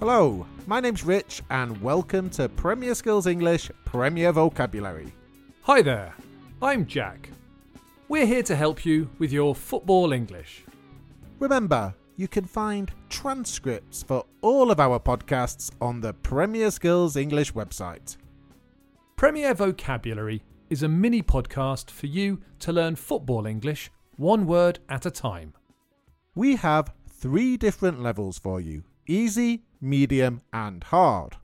Hello, my name's Rich, and welcome to Premier Skills English Premier Vocabulary. Hi there, I'm Jack. We're here to help you with your football English. Remember, you can find transcripts for all of our podcasts on the Premier Skills English website. Premier Vocabulary is a mini podcast for you to learn football English one word at a time. We have three different levels for you easy, medium, and hard.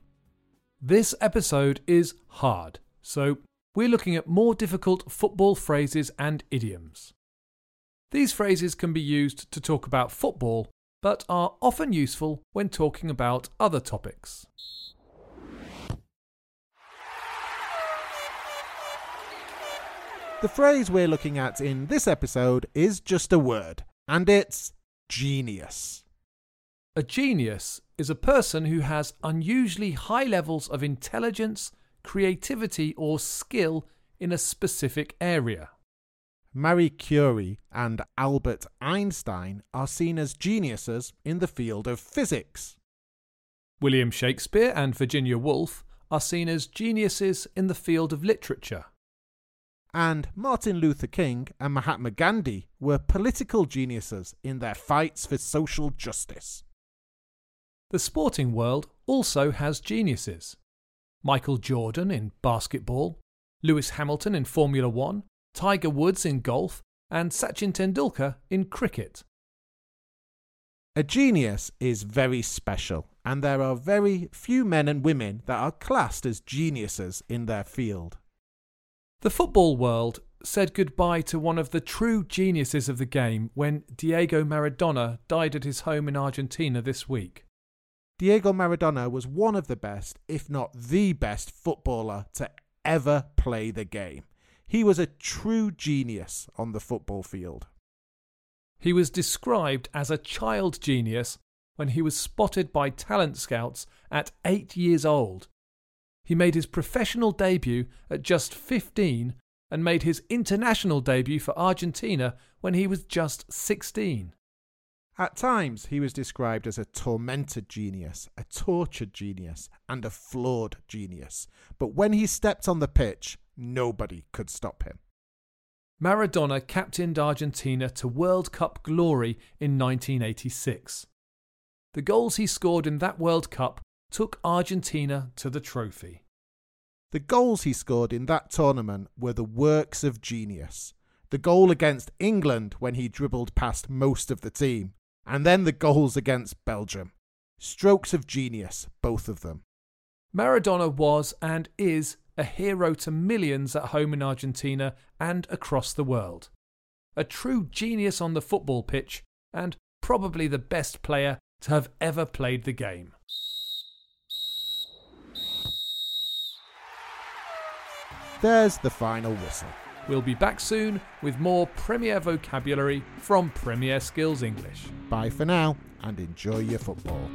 This episode is hard, so we're looking at more difficult football phrases and idioms. These phrases can be used to talk about football, but are often useful when talking about other topics. The phrase we're looking at in this episode is just a word, and it's genius. A genius is a person who has unusually high levels of intelligence, creativity, or skill in a specific area. Marie Curie and Albert Einstein are seen as geniuses in the field of physics. William Shakespeare and Virginia Woolf are seen as geniuses in the field of literature. And Martin Luther King and Mahatma Gandhi were political geniuses in their fights for social justice. The sporting world also has geniuses. Michael Jordan in basketball, Lewis Hamilton in Formula One, Tiger Woods in golf, and Sachin Tendulkar in cricket. A genius is very special, and there are very few men and women that are classed as geniuses in their field. The football world said goodbye to one of the true geniuses of the game when Diego Maradona died at his home in Argentina this week. Diego Maradona was one of the best, if not the best, footballer to ever play the game. He was a true genius on the football field. He was described as a child genius when he was spotted by talent scouts at eight years old. He made his professional debut at just 15 and made his international debut for Argentina when he was just 16. At times, he was described as a tormented genius, a tortured genius, and a flawed genius. But when he stepped on the pitch, nobody could stop him. Maradona captained Argentina to World Cup glory in 1986. The goals he scored in that World Cup took Argentina to the trophy. The goals he scored in that tournament were the works of genius. The goal against England when he dribbled past most of the team, and then the goals against Belgium. Strokes of genius, both of them. Maradona was and is a hero to millions at home in Argentina and across the world. A true genius on the football pitch and probably the best player to have ever played the game. There's the final whistle. We'll be back soon with more Premier vocabulary from Premier Skills English. Bye for now and enjoy your football.